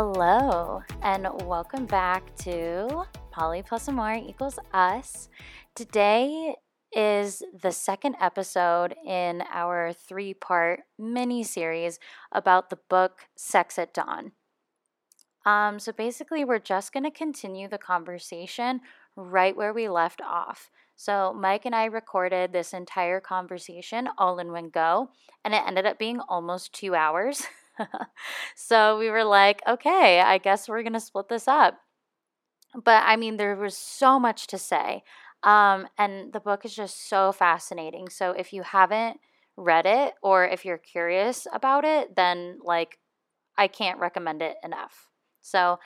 Hello, and welcome back to Polly plus Amore equals us. Today is the second episode in our three part mini series about the book Sex at Dawn. Um, so basically, we're just going to continue the conversation right where we left off. So, Mike and I recorded this entire conversation all in one go, and it ended up being almost two hours. so, we were like, okay, I guess we're going to split this up. But I mean, there was so much to say. Um, and the book is just so fascinating. So, if you haven't read it or if you're curious about it, then like I can't recommend it enough. So,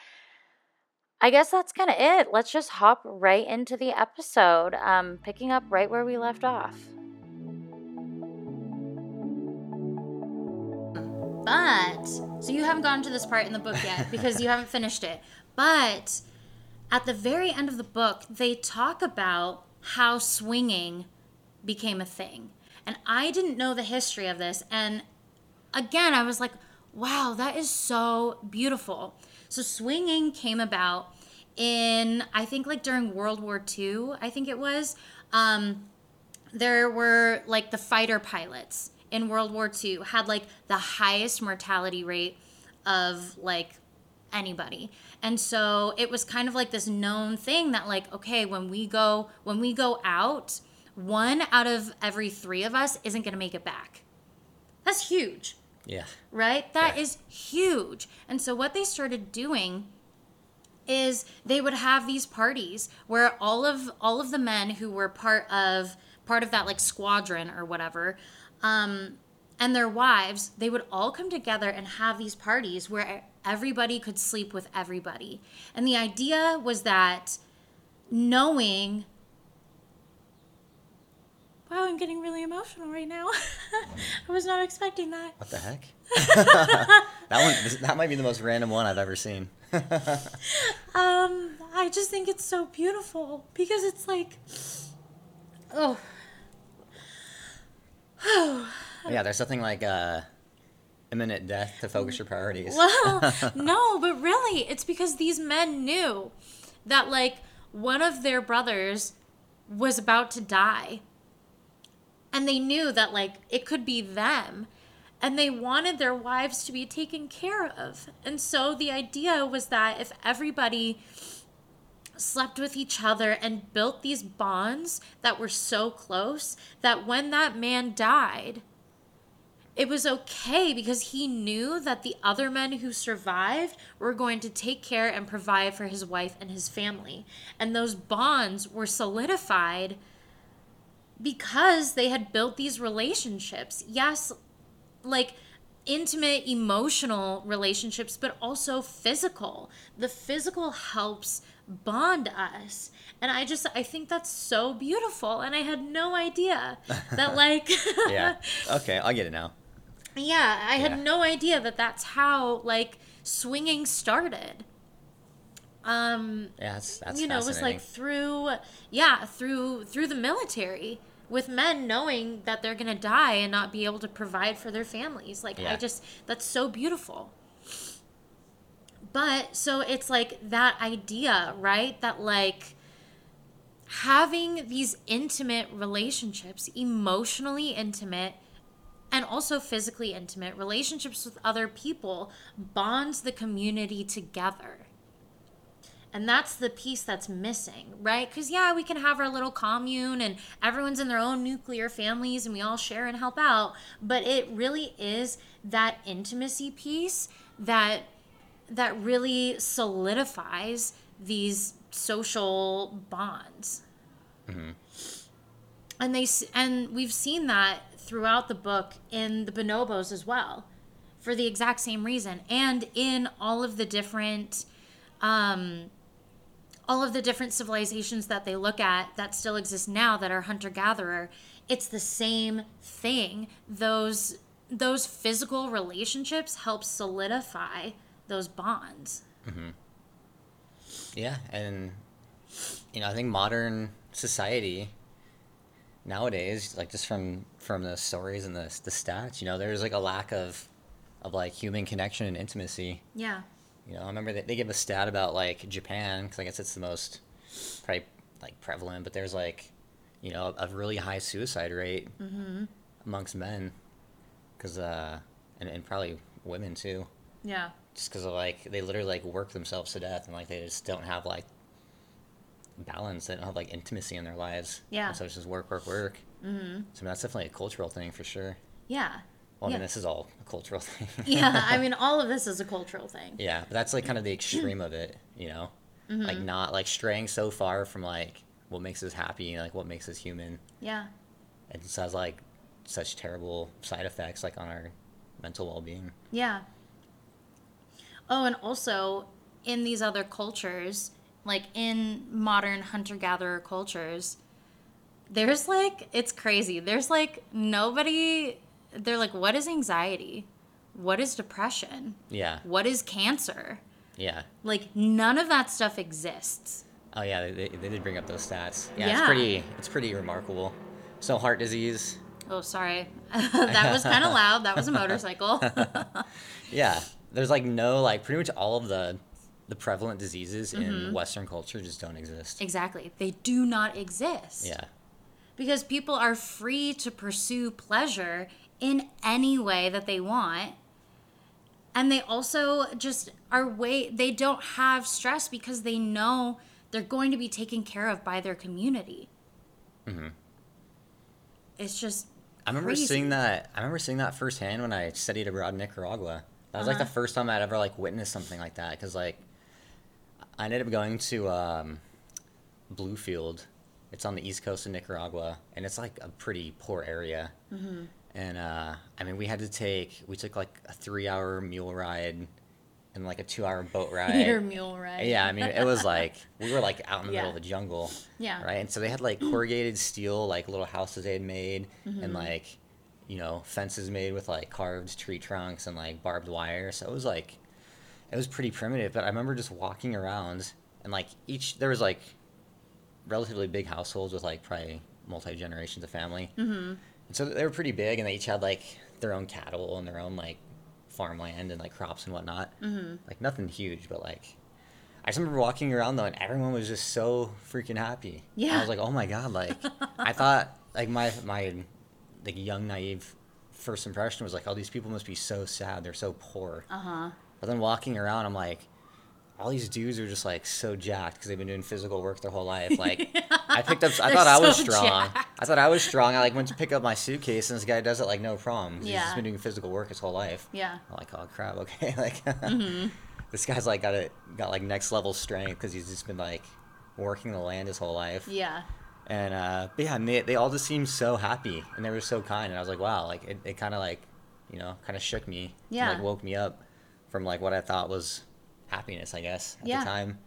I guess that's kind of it. Let's just hop right into the episode, um, picking up right where we left off. But, so you haven't gotten to this part in the book yet because you haven't finished it. But at the very end of the book, they talk about how swinging became a thing. And I didn't know the history of this. And again, I was like, wow, that is so beautiful. So swinging came about in I think like during World War II, I think it was. Um, there were like the fighter pilots in World War II had like the highest mortality rate of like anybody. And so it was kind of like this known thing that like okay, when we go when we go out, one out of every 3 of us isn't going to make it back. That's huge. Yeah. Right? That yeah. is huge. And so what they started doing is they would have these parties where all of all of the men who were part of part of that like squadron or whatever um and their wives they would all come together and have these parties where everybody could sleep with everybody and the idea was that knowing Wow, I'm getting really emotional right now. I was not expecting that. What the heck? that one, that might be the most random one I've ever seen. um, I just think it's so beautiful because it's like, oh, yeah. There's something like uh, imminent death to focus your priorities. well, no, but really, it's because these men knew that like one of their brothers was about to die and they knew that like it could be them and they wanted their wives to be taken care of. And so the idea was that if everybody slept with each other and built these bonds that were so close that when that man died, it was okay because he knew that the other men who survived were going to take care and provide for his wife and his family. And those bonds were solidified because they had built these relationships. Yes, like intimate emotional relationships, but also physical. The physical helps bond us. And I just I think that's so beautiful and I had no idea that like Yeah. Okay, I get it now. Yeah, I yeah. had no idea that that's how like swinging started um yeah that's, that's you know it was like through yeah through through the military with men knowing that they're to die and not be able to provide for their families. Like, yeah. I just, that's so beautiful. But so it's like that idea, right? That like having these intimate relationships, emotionally intimate, and also physically intimate relationships with other people bonds the community together. And that's the piece that's missing, right? Because, yeah, we can have our little commune and everyone's in their own nuclear families and we all share and help out. But it really is that intimacy piece that that really solidifies these social bonds. Mm-hmm. And they and we've seen that throughout the book in the bonobos as well, for the exact same reason, and in all of the different um, all of the different civilizations that they look at that still exist now that are hunter gatherer it's the same thing those those physical relationships help solidify those bonds. Mm-hmm. yeah and you know i think modern society nowadays like just from from the stories and the, the stats you know there's like a lack of of like human connection and intimacy. Yeah. You know, I remember they, they give a stat about like Japan because I guess it's the most probably like prevalent, but there's like, you know, a really high suicide rate amongst men, because uh, and and probably women too, Yeah. Just because of like they literally like work themselves to death and like they just don't have like balance. They don't have like intimacy in their lives. Yeah. And so it's just work, work, work. Mm-hmm. So that's definitely a cultural thing for sure. Yeah. Well, I Yeah. mean, this is all a cultural thing. yeah, I mean, all of this is a cultural thing. Yeah, but that's like kind of the extreme of it, you know? Mm-hmm. Like not like straying so far from like what makes us happy, like what makes us human. Yeah. It just has like such terrible side effects like on our mental well-being. Yeah. Oh, and also in these other cultures, like in modern hunter gatherer cultures, there's like, it's crazy. There's like nobody, they're like, what is anxiety? What is depression? Yeah. What is cancer? Yeah. Like, none of that stuff exists. Oh yeah, they, they did bring up those stats. Yeah, it's pretty it's pretty remarkable. So heart disease. Oh, sorry. that was kind of loud. That was a motorcycle. Yeah. There's like no like pretty much all of the the prevalent diseases Mm-hmm. in western culture just don't exist. exactly. They do not exist. Yeah. because people are free to pursue pleasure in any way that they want and they also just are way they don't have stress because they know they're going to be taken care of by their community mm-hmm. it's just I remember crazy. seeing that. I remember seeing that firsthand when I studied abroad in Nicaragua. That was like the Uh-huh. first time I'd ever like witnessed something like that. Cause like, I ended up going to um, Bluefield. It's on the east coast of Nicaragua, and it's like a pretty poor area. Mm-hmm. And uh, I mean, we had to take we took like a three-hour mule ride and like a two-hour boat ride. your mule ride Yeah, I mean, it was like we were like out in the middle of the jungle. Yeah. Right. And so they had like corrugated steel, like little houses they had made, Mm-hmm. and like, you know, fences made with like carved tree trunks and like barbed wire. So it was like, it was pretty primitive. But I remember just walking around and like each there was like relatively big households with like probably multi generations of family. Mm-hmm. And so they were pretty big, and they each had like their own cattle and their own like farmland and like crops and whatnot. Mm-hmm. Like nothing huge, but like I just remember walking around though, and everyone was just so freaking happy. Yeah. I was like, oh my god! Like I thought, like my my like young naive first impression was like, oh, these people must be so sad. They're so poor. uh-huh But then walking around, I'm like, all these dudes are just like so jacked because they've been doing physical work their whole life. Like, I picked up, I They're thought I was so strong. jacked. I thought I was strong. I like went to pick up my suitcase, and this guy does it like no problem. He's Yeah. just been doing physical work his whole life. yeah I'm like, oh crap, okay. like, Mm-hmm. this guy's like got it, got like next level strength because he's just been like working the land his whole life. yeah And uh, but yeah, and they, they all just seemed so happy and they were so kind. And I was like, wow, like it, it kind of like, you know, kind of shook me. and, Yeah. like woke me up from like what I thought was happiness, I guess, at Yeah. the time.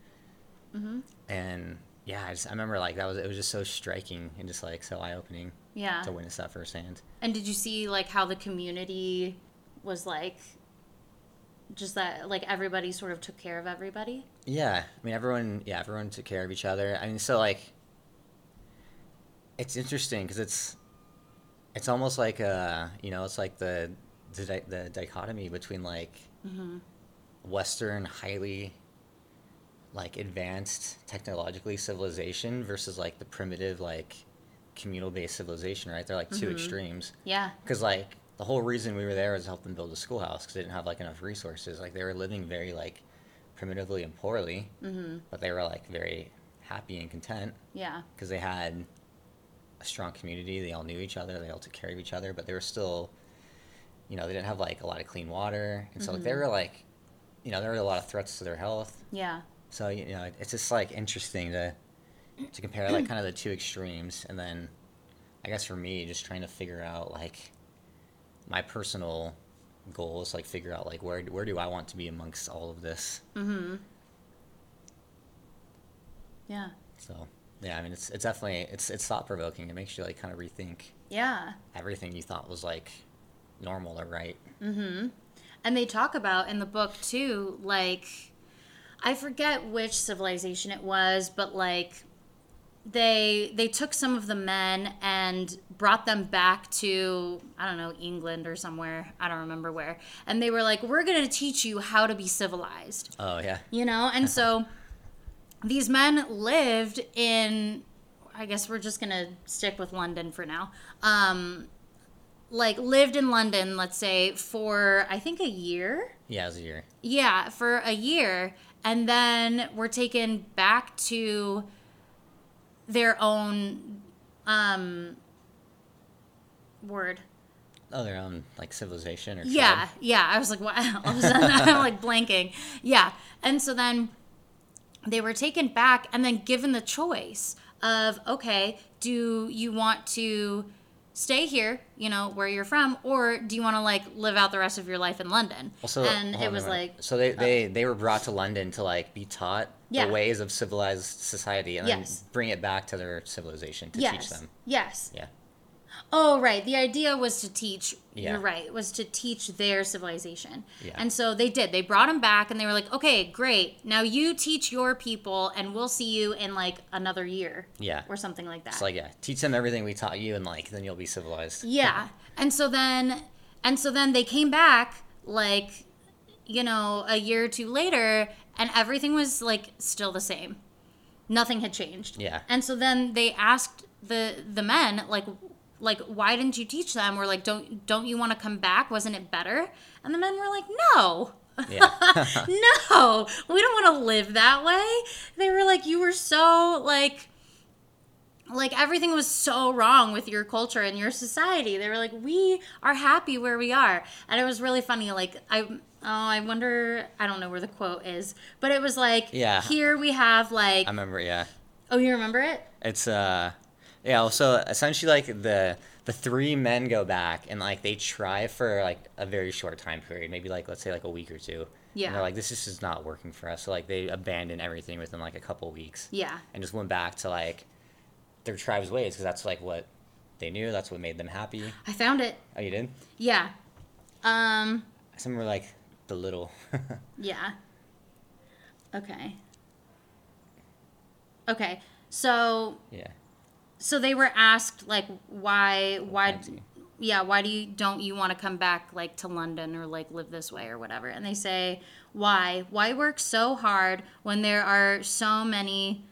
Mm-hmm. And yeah, I just I remember like that was it was just so striking and just like so eye opening yeah to witness that firsthand. And did you see like how the community was like just that like everybody sort of took care of everybody? Yeah, I mean everyone. Yeah, everyone took care of each other. I mean, so like, it's interesting because it's, it's almost like uh, you know, it's like the the, di- the dichotomy between like Western highly like advanced technologically civilization versus like the primitive like communal based civilization. Right? They're like 2 extremes. Yeah. Because like the whole reason we were there was to help them build a schoolhouse because they didn't have like enough resources. Like they were living very like primitively and poorly, mm-hmm. but they were like very happy and content Yeah. because they had strong community. They all knew each other. They all took care of each other, but they were still, you know, they didn't have like a lot of clean water, and so like, they were like, you know, there were a lot of threats to their health. Yeah. So you know, it's just like interesting to to compare like kind of the two extremes, and then I guess for me, just trying to figure out like my personal goals, like figure out like where where do I want to be amongst all of this. Mm-hmm. Yeah. So yeah, I mean, it's it's definitely it's it's thought provoking. It makes you like kind of rethink Yeah. everything you thought was like normal or right. Mm-hmm. And they talk about in the book too, like I forget which civilization it was, but like they they took some of the men and brought them back to I don't know England or somewhere I don't remember where and they were like we're going to teach you how to be civilized Oh yeah. you know and so these men lived in I guess we're just going to stick with London for now um like lived in London let's say for I think a year Yeah, it was a year. yeah, for a year. And then were taken back to their own um word. Oh, their own like civilization or Yeah, tribe. yeah. I was like, what? All of a sudden, I'm like blanking. Yeah. And so then they were taken back and then given the choice of, okay, do you want to stay here, you know, where you're from, or do you want to like live out the rest of your life in London? Also, and it was like, so they, they oh. they were brought to London to like be taught Yeah. the ways of civilized society and Yes. then bring it back to their civilization to yes, teach them. yes. Yeah. Oh, right. The idea was to teach. Yeah. You're right. Was to teach their civilization. Yeah. And so they did. They brought him back, and they were like, "Okay, great. Now you teach your people, and we'll see you in like another year Yeah. or something like that." It's like yeah, teach them everything we taught you, and like then you'll be civilized. yeah. And so then, and so then they came back like, you know, a year or two later, and everything was like still the same. Nothing had changed. Yeah. And so then they asked the the men like like why didn't you teach them or like don't don't you want to come back wasn't it better and the men were like no Yeah. no we don't want to live that way they were like you were so like like everything was so wrong with your culture and your society they were like we are happy where we are and it was really funny like i oh i wonder i don't know where the quote is but it was like Yeah. here we have like I remember. Yeah. oh you remember it It's uh yeah, so essentially like the the three men go back and like they try for like a very short time period, maybe like let's say like a week or two. Yeah. And they're like this is just not working for us. So like they abandoned everything within like a couple weeks yeah and just went back to like their tribe's ways because that's like what they knew, that's what made them happy. i found it Oh, you did? yeah um Some were like the little Yeah. Okay. Okay. So yeah. So they were asked like why why yeah, why do you don't you want to come back like to London or like live this way or whatever? And they say, "Why? Why work so hard when there are so many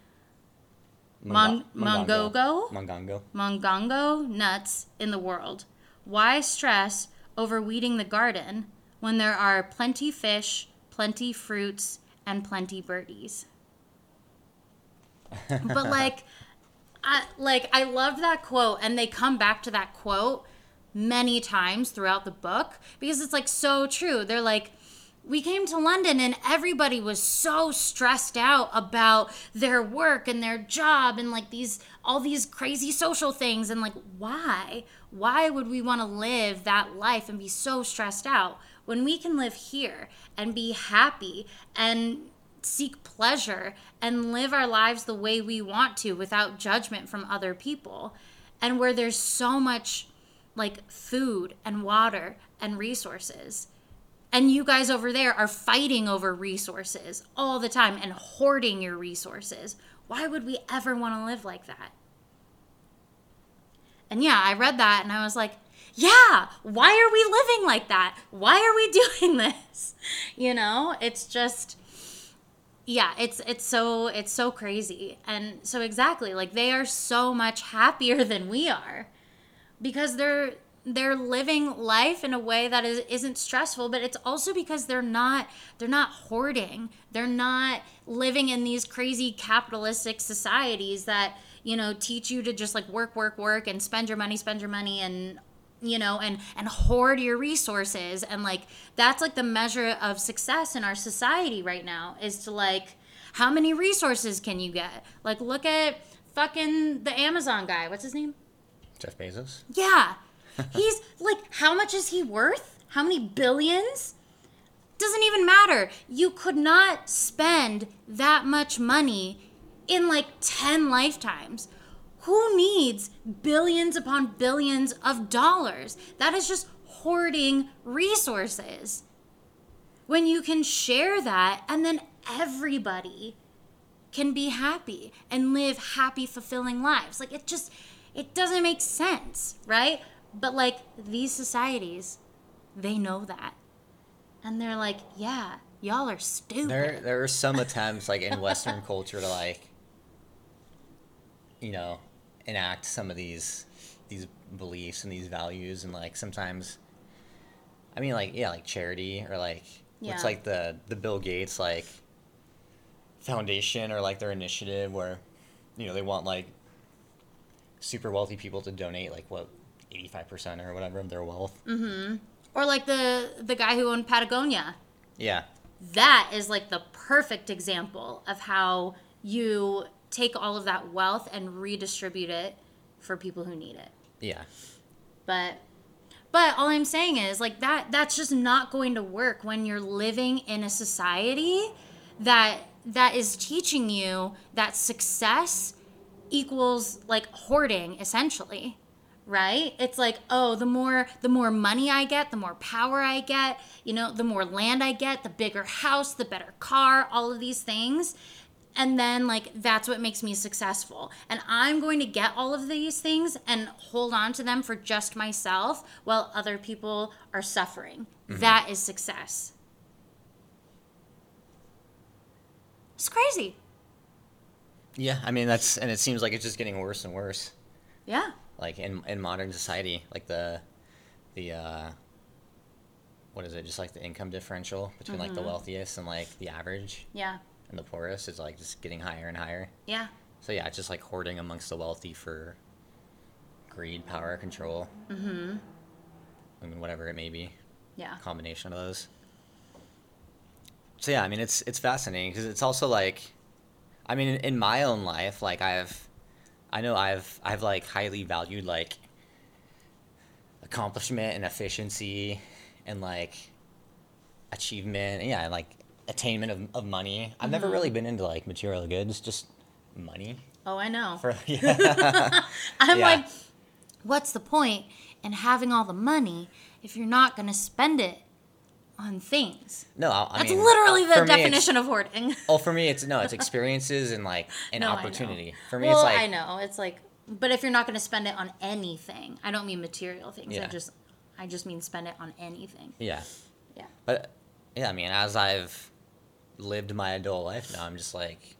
Mon- Mongogo? Mongongo. Mongongo nuts in the world? Why stress over weeding the garden when there are plenty fish, plenty fruits, and plenty birdies? but like I like I loved that quote and they come back to that quote many times throughout the book because it's like so true. They're like we came to London and everybody was so stressed out about their work and their job and like these all these crazy social things and like why? Why would we want to live that life and be so stressed out when we can live here and be happy and seek pleasure and live our lives the way we want to without judgment from other people. And where there's so much like food and water and resources and you guys over there are fighting over resources all the time and hoarding your resources why would we ever want to live like that? And yeah i read that and i was like yeah why are we living like that? Why are we doing this? You know it's just yeah it's it's so it's so crazy. And so exactly like they are so much happier than we are because they're they're living life in a way that is isn't stressful but it's also because they're not they're not hoarding. They're not living in these crazy capitalistic societies that you know teach you to just like work work work and spend your money spend your money and you know and and hoard your resources. And like that's like the measure of success in our society right now is to like how many resources can you get? Like look at fucking the amazon guy. What's his name? Jeff Bezos. yeah. He's like how much is he worth? How many billions? Doesn't even matter. You could not spend that much money in like 10 lifetimes who needs billions upon billions of dollars? That is just hoarding resources. When you can share that and then everybody can be happy and live happy, fulfilling lives. Like it just, it doesn't make sense, right? But like these societies, they know that. And they're like, yeah, y'all are stupid. There, there are some attempts like in Western culture to like, you know, enact some of these these beliefs and these values, and like sometimes, I mean, like yeah, like charity or like Yeah. what's like the the Bill Gates like foundation or like their initiative where, you know, they want like super wealthy people to donate like what eighty five percent or whatever of their wealth. Mhm. Or like the the guy who owned Patagonia. Yeah, that is like the perfect example of how you take all of that wealth and redistribute it for people who need it. yeah, But but all I'm saying is like that that's just not going to work when you're living in a society that that is teaching you that success equals like hoarding essentially right? It's like oh the more the more money i get the more power i get you know the more land i get the bigger house the better car all of these things and then like that's what makes me successful. And i'm going to get all of these things and hold on to them for just myself while other people are suffering. That is success. It's crazy. Yeah. I mean that's and it seems like it's just getting worse and worse. yeah. Like in in modern society like the the uh what is it just like the income differential between like the wealthiest and like the average? Yeah and the poorest is like just getting higher and higher. Yeah. So yeah it's just like hoarding amongst the wealthy for greed power control. Mm-hmm. I mean whatever it may be. Yeah. Combination of those. So yeah i mean it's it's fascinating because it's also like i mean in, in my own life like i've i know i've i've like highly valued like accomplishment and efficiency and like achievement. And yeah like attainment of, of money i've never mm-hmm. really been into like material goods just money oh i know for yeah i'm Yeah. like what's the point in having all the money if you're not going to spend it on things no i, I that's mean, literally the for me, it's- definition of hoarding oh for me it's no it's experiences and like an No, opportunity for me well, it's like I know it's like, but if you're not going to spend it on anything, I don't mean material things. I Yeah. just, I just mean spend it on anything. yeah Yeah. But yeah, I mean, as I've lived my adult life now, I'm just like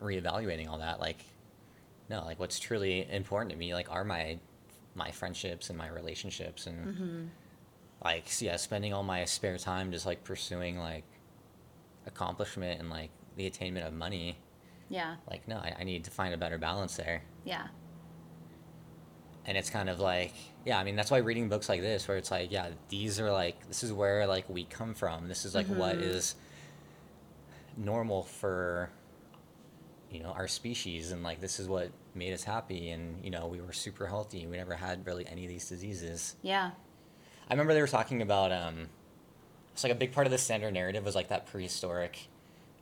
reevaluating all that. Like, no, like what's truly important to me, like, are my my friendships and my relationships, and Mm-hmm. like, yeah, spending all my spare time just like pursuing like accomplishment and like the attainment of money. Yeah. Like, no, I, I need to find a better balance there. Yeah. and it's kind of like yeah i mean that's why reading books like this where it's like yeah these are like this is where like we come from this is like what is normal for you know our species and like this is what made us happy and you know we were super healthy we never had really any of these diseases Yeah. i remember they were talking about um it's like a big part of the standard narrative was like that prehistoric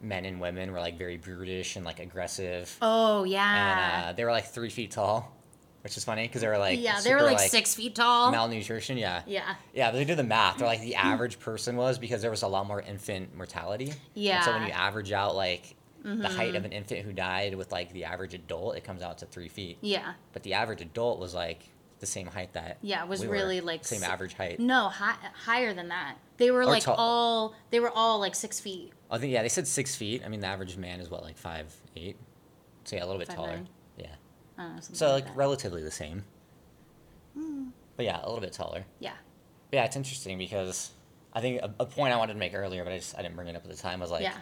men and women were like very brutish and like aggressive Oh and yeah. uh, they were like three feet tall which is funny because they were like yeah, they were super, like, six feet tall. malnutrition yeah yeah. yeah they did the math they're like the average person was because there was a lot more infant mortality Yeah. and so when you average out like the Mm-hmm. height of an infant who died with like the average adult it comes out to three feet Yeah. but the average adult was like the same height that Yeah, it was we were. really, like, same average height No, hi- higher than that. They were Or like all. They were all like six feet. i think yeah they said six feet i mean the average man is what like five eight so yeah a little bit Five taller nine. Yeah I don't know. So like that. relatively the same Hmm. but yeah a little bit taller Yeah. Yeah, it's interesting because I think a, a point I wanted to make earlier, but I just I didn't bring it up at the time was like Yeah.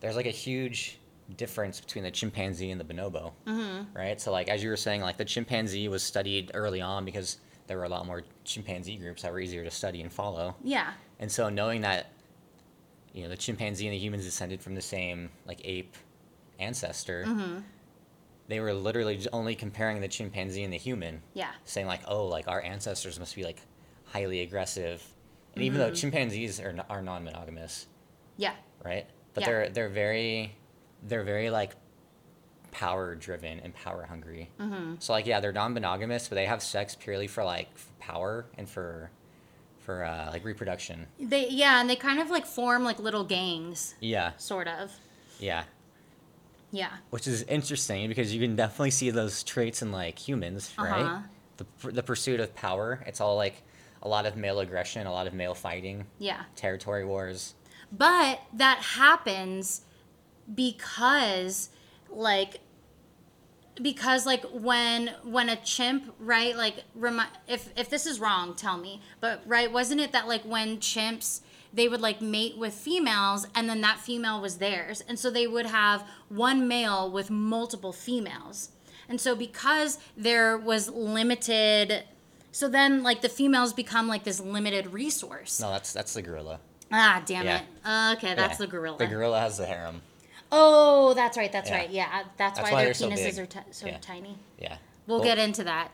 there's like a huge difference between the chimpanzee and the bonobo, Mm-hmm. right? So like as you were saying, like the chimpanzee was studied early on because there were a lot more chimpanzee groups that were easier to study and follow, Yeah. and so knowing that you know the chimpanzee and the humans descended from the same like ape ancestor, Mm-hmm. They were literally just only comparing the chimpanzee and the human Yeah. saying like, oh, like our ancestors must be like highly aggressive, and even Mm-hmm. though chimpanzees are, are non-monogamous, Yeah. right? But Yeah. they're they're very they're very like power driven and power hungry. Mm-hmm. So like yeah, they're non-monogamous, but they have sex purely for like f- power and for for uh, like reproduction. They yeah, and they kind of like form like little gangs, Yeah, sort of. yeah. Yeah. which is interesting because you can definitely see those traits in like humans, right? Uh-huh. The the pursuit of power. It's all like a lot of male aggression, a lot of male fighting, Yeah. territory wars. But that happens because like because like when when a chimp right like remi- if if this is wrong tell me but right wasn't it that like when chimps they would like mate with females and then that female was theirs and so they would have one male with multiple females and so because there was limited so then like the females become like this limited resource No, that's that's the gorilla. ah damn Yeah. it okay that's Yeah. the gorilla The gorilla has the harem. Oh, that's right. That's Yeah. right. Yeah, that's, That's why, why their they're so penises are ti- so tiny. Yeah. We'll Well, get into that.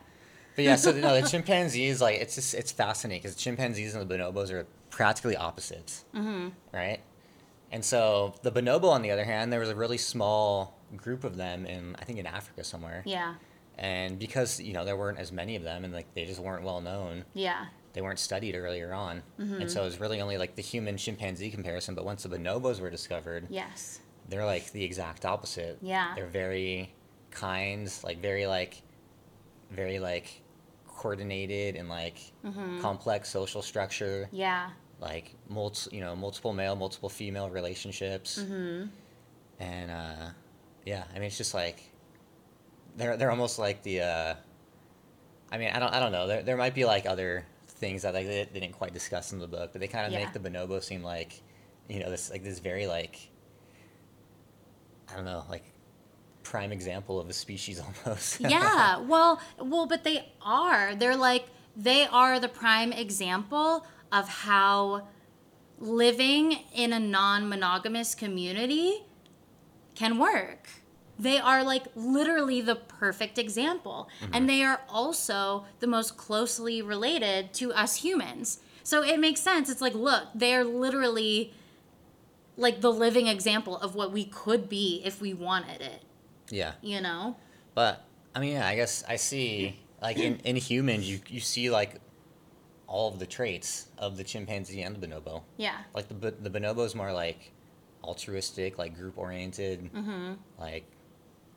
But yeah, so no, the chimpanzees like it's just it's fascinating because chimpanzees and the bonobos are practically opposites, mm-hmm. right? And so the bonobo, on the other hand, there was a really small group of them in I think in Africa somewhere, Yeah, and because you know there weren't as many of them and like they just weren't well known, yeah, they weren't studied earlier on, Mm-hmm. and so it was really only like the human chimpanzee comparison. But once the bonobos were discovered, yes, they're like the exact opposite. Yeah. They're very kind, like very like very like coordinated and like Mm-hmm. complex social structure, yeah, like multi, you know, multiple male, multiple female relationships. Mm-hmm. And uh yeah, I mean it's just like they're they're almost like the uh I mean, I don't I don't know. There there might be like other things that like they, they didn't quite discuss in the book, but they kind of Yeah. make the bonobo seem like you know, this like this very like I don't know, like prime example of a species almost. yeah. Well, well, but they are. They're like they are the prime example of how living in a non-monogamous community can work. They are like literally the perfect example. Mm-hmm. And they are also the most closely related to us humans. So it makes sense. It's like, look, they're literally like the living example of what we could be if we wanted it, yeah. you know? But I mean, yeah, I guess I see like in, in humans, you you see like all of the traits of the chimpanzee and the bonobo. Yeah. Like the the bonobo is more like altruistic, like group oriented, mm-hmm. like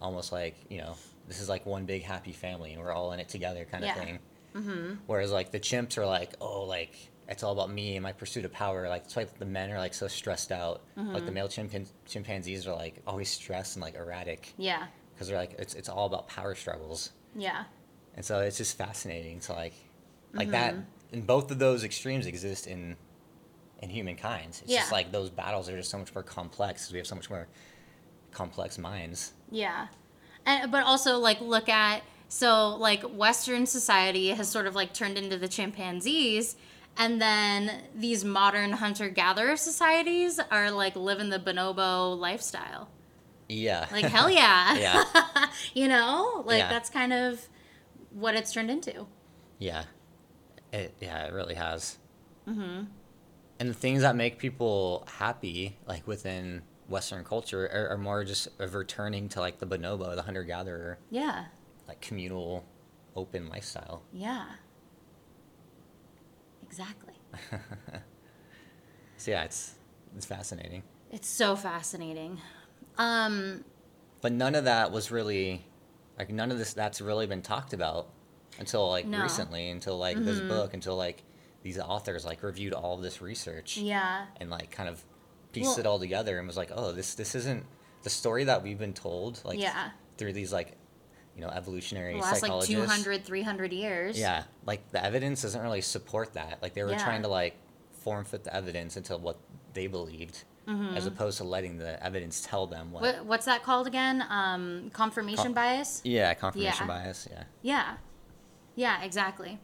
almost like you know this is like one big happy family and we're all in it together kind of Yeah. thing. Mm-hmm. Whereas like the chimps are like oh like it's all about me and my pursuit of power. Like that's why the men are like so stressed out. Like the mm-hmm. male chimpan- chimpanzees are like always stressed and like erratic Yeah. because they're like it's it's all about power struggles. Yeah. And so it's just fascinating to like like that and both of those extremes exist in in humankind. It's just like those battles are just so much more complex because we have so much more complex minds. Yeah. And but also like look at so like western society has sort of like turned into the chimpanzees and then these modern hunter gatherer societies are like living the bonobo lifestyle. Yeah. Like hell yeah. yeah. you know? Like Yeah. that's kind of what it's turned into. Yeah. It yeah, it really has. Mm-hmm. And the things that make people happy, like within Western culture, are, are more just of returning to like the bonobo, the hunter gatherer, Yeah. like communal, open lifestyle. Yeah. Exactly. So yeah, it's it's fascinating. It's so fascinating. Um But none of that was really like none of this that's really been talked about until like No. recently, until like this book, until like these authors like reviewed all of this research yeah. and like kind of pieced Well- it all together and was like, oh, this this isn't the story that we've been told like Yeah. through these like you know evolutionary The last like psychologists. 200 300 years. Yeah, like the evidence doesn't really support that. Like they were Yeah. trying to like form fit the evidence into what they believed, as opposed to letting the evidence tell them what. Mm-hmm. What, what's that called again? Um, confirmation Con- bias? Yeah, confirmation Yeah. bias. Yeah. Yeah. Yeah, exactly.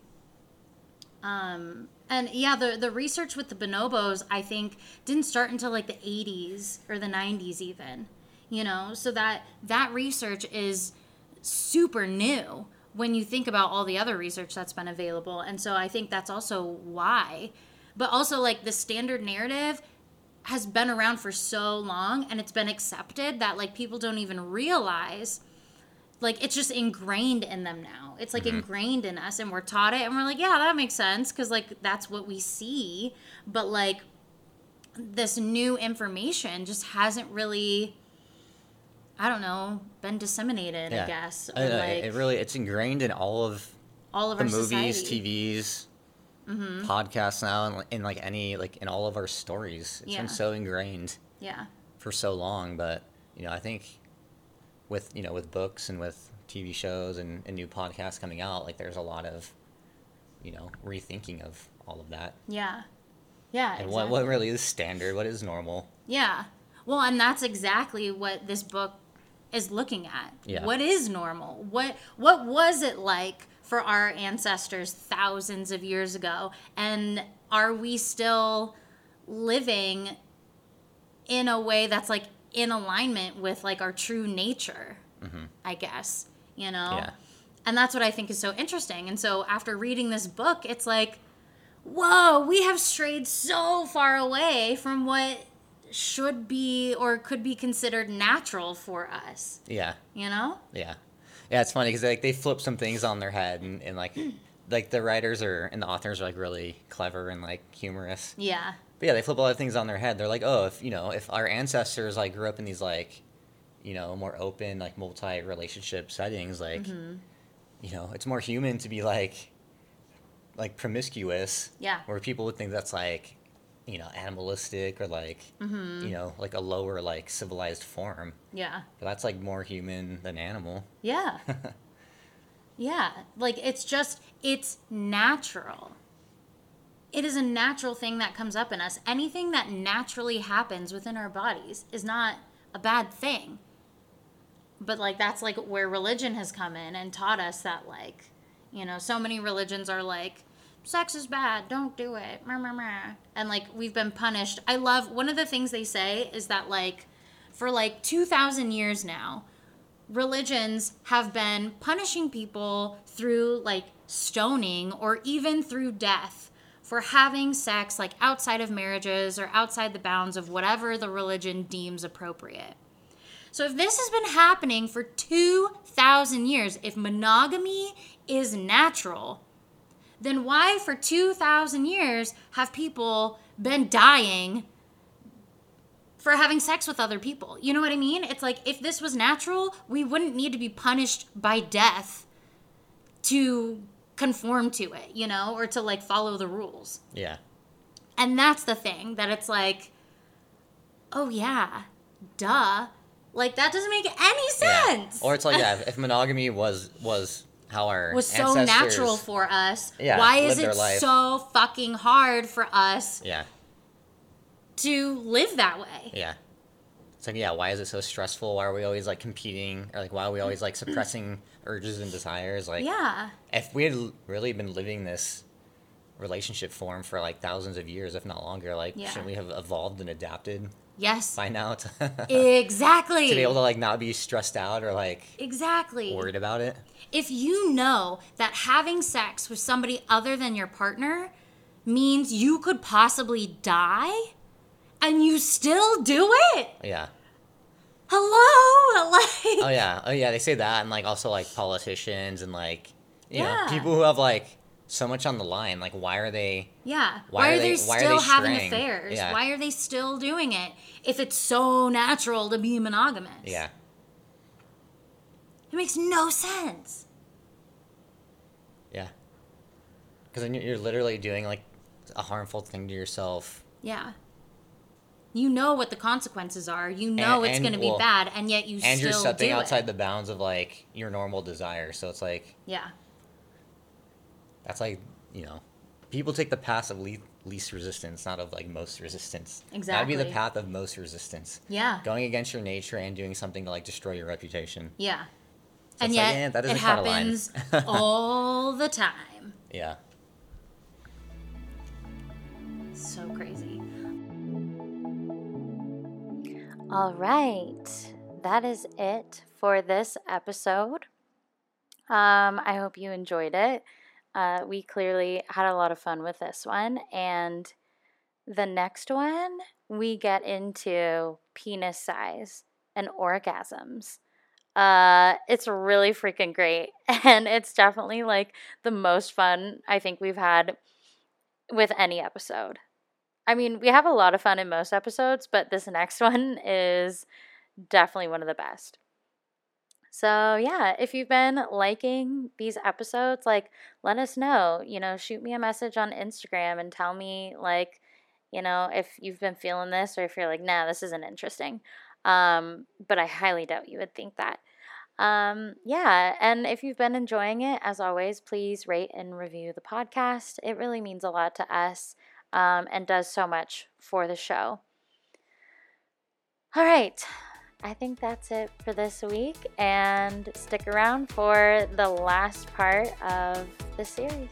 Um, and yeah, the, the research with the bonobos, I think, didn't start until like the 80s or the 90s even. You know, so that that research is super new when you think about all the other research that's been available. And so I think that's also why. But also like the standard narrative has been around for so long and it's been accepted that like people don't even realize like it's just ingrained in them now. It's like ingrained in us and we're taught it and we're like, yeah, that makes sense cuz like that's what we see, but like this new information just hasn't really I don't know, been disseminated, I guess. I know, like it, really it's ingrained in all of all of the our movies, society. Mm-hmm. TVs, podcasts now, and in like any like in all of our stories. It's Yeah. been so ingrained Yeah. for so long, but you know, I think with you know with books and with TV shows and, and new podcasts coming out, like there's a lot of you know rethinking of all of that Yeah. Yeah. and what what really is standard, what is normal. Yeah. Well, and that's exactly what this book is looking at. Yeah. What is normal? What what was it like for our ancestors thousands of years ago? And are we still living in a way that's like in alignment with like our true nature? I guess, you know. Mm-hmm. Yeah. And that's what I think is so interesting. And so after reading this book, it's like whoa, we have strayed so far away from what should be or could be considered natural for us, Yeah. you know? Yeah, yeah, it's funny because like they flip some things on their head, and, and like like the writers are and the authors are like really clever and like humorous. Yeah. But yeah, they flip a lot of things on their head. They're like, oh, if you know, if our ancestors like grew up in these like, you know, more open like multi relationship settings, like, Mm-hmm. you know, it's more human to be like, like promiscuous. Yeah. Where people would think that's like, you know, animalistic or like, Mm-hmm. you know, like a lower like civilized form. Yeah. But that's like more human than animal. Yeah. yeah. Like it's just, it's natural. It is a natural thing that comes up in us. Anything that naturally happens within our bodies is not a bad thing. But like that's like where religion has come in and taught us that like, you know, so many religions are like sex is bad, don't do it. And like we've been punished. I love one of the things they say is that like for like 2000 years now, religions have been punishing people through like stoning or even through death for having sex like outside of marriages or outside the bounds of whatever the religion deems appropriate. So if this has been happening for 2000 years, if monogamy is natural, then why for 2000 years have people been dying for having sex with other people. You know what I mean? It's like if this was natural, we wouldn't need to be punished by death to conform to it, you know, or to like follow the rules. Yeah. And that's the thing that it's like, oh yeah, duh. Like that doesn't make any Yeah. sense. Or it's like yeah, if monogamy was was how our was so natural for us. Yeah, Why is it so fucking hard for us Yeah, to live that way? yeah. It's like yeah, why is it so stressful? Why are we always like competing, or like why are we always like suppressing urges and desires? Like Yeah. if we had really been living this relationship form for like thousands of years, if not longer, like Yeah. shouldn't we have evolved and adapted Yes. by now to, Exactly. to be able to like not be stressed out or like exactly. worried about it? if you know that having sex with somebody other than your partner means you could possibly die and you still do it Yeah. Hello like Oh yeah. Oh yeah. They say that, and like also like politicians and like you Yeah. know people who have like so much on the line. Like why are they? yeah Why why, are are they, they- why are still they having affairs Yeah. why are they still doing it if it's so natural to be monogamous Yeah. it makes no sense Yeah. Because then you're literally doing like a harmful thing to yourself. yeah you know what the consequences are you know And- it's going to be bad and yet you still do it. and you're stepping outside it. the bounds of like your normal desire. So it's like yeah that's like you know, people take the path of le- least resistance, not of like most resistance. Exactly, that'd be the path of most resistance. yeah Going against your nature and doing something to like destroy your reputation. Yeah. So and it's like, yet eh, that it isn't quite a happens all the time. Yeah. So crazy. All right. That is it for this episode. Um, I hope you enjoyed it. Uh, we clearly had a lot of fun with this one. And the next one, we get into penis size and orgasms. Uh, it's really freaking great. And it's definitely like the most fun I think we've had with any episode. I mean, we have a lot of fun in most episodes, but this next one is definitely one of the best. So, yeah, if you've been liking these episodes, like, let us know. You know, shoot me a message on Instagram and tell me, like, you know, if you've been feeling this or if you're like, nah, this isn't interesting. Um, but I highly doubt you would think that. Um, yeah, and if you've been enjoying it, as always, please rate and review the podcast. It really means a lot to us um, and does so much for the show. All right, I think that's it for this week, and stick around for the last part of the series.